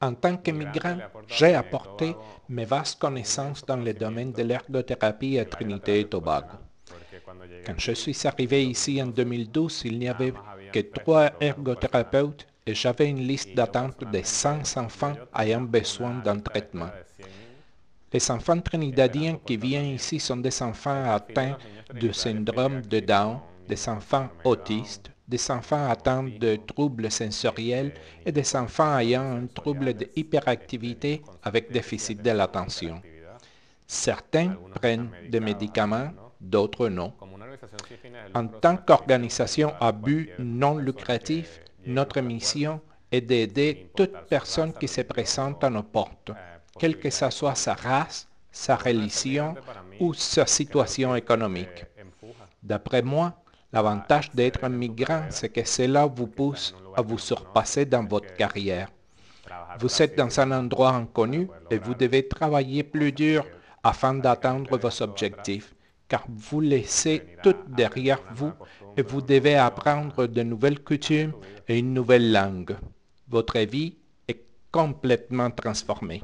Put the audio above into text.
En tant qu'immigrant, j'ai apporté mes vastes connaissances dans le domaine de l'ergothérapie à Trinité et Tobago. Quand je suis arrivé ici en 2012, il n'y avait que trois ergothérapeutes et j'avais une liste d'attente de 100 enfants ayant besoin d'un traitement. de 100 niños, Les enfants trinidadiens qui viennent ici sont des enfants atteints du syndrome de Down, des enfants autistes, des enfants atteints de troubles sensoriels et des enfants ayant un trouble de hyperactivité avec déficit de l'attention. Certains prennent des médicaments, d'autres non. En tant qu'organisation à but non lucratif, notre mission est d'aider toute personne qui se présente à nos portes, quelle que ce soit sa race, sa religion ou sa situation économique. D'après moi, l'avantage d'être un migrant, c'est que cela vous pousse à vous surpasser dans votre carrière. Vous êtes dans un endroit inconnu et vous devez travailler plus dur afin d'atteindre vos objectifs, car vous laissez tout derrière vous et vous devez apprendre de nouvelles coutumes et une nouvelle langue. Votre vie est complètement transformée.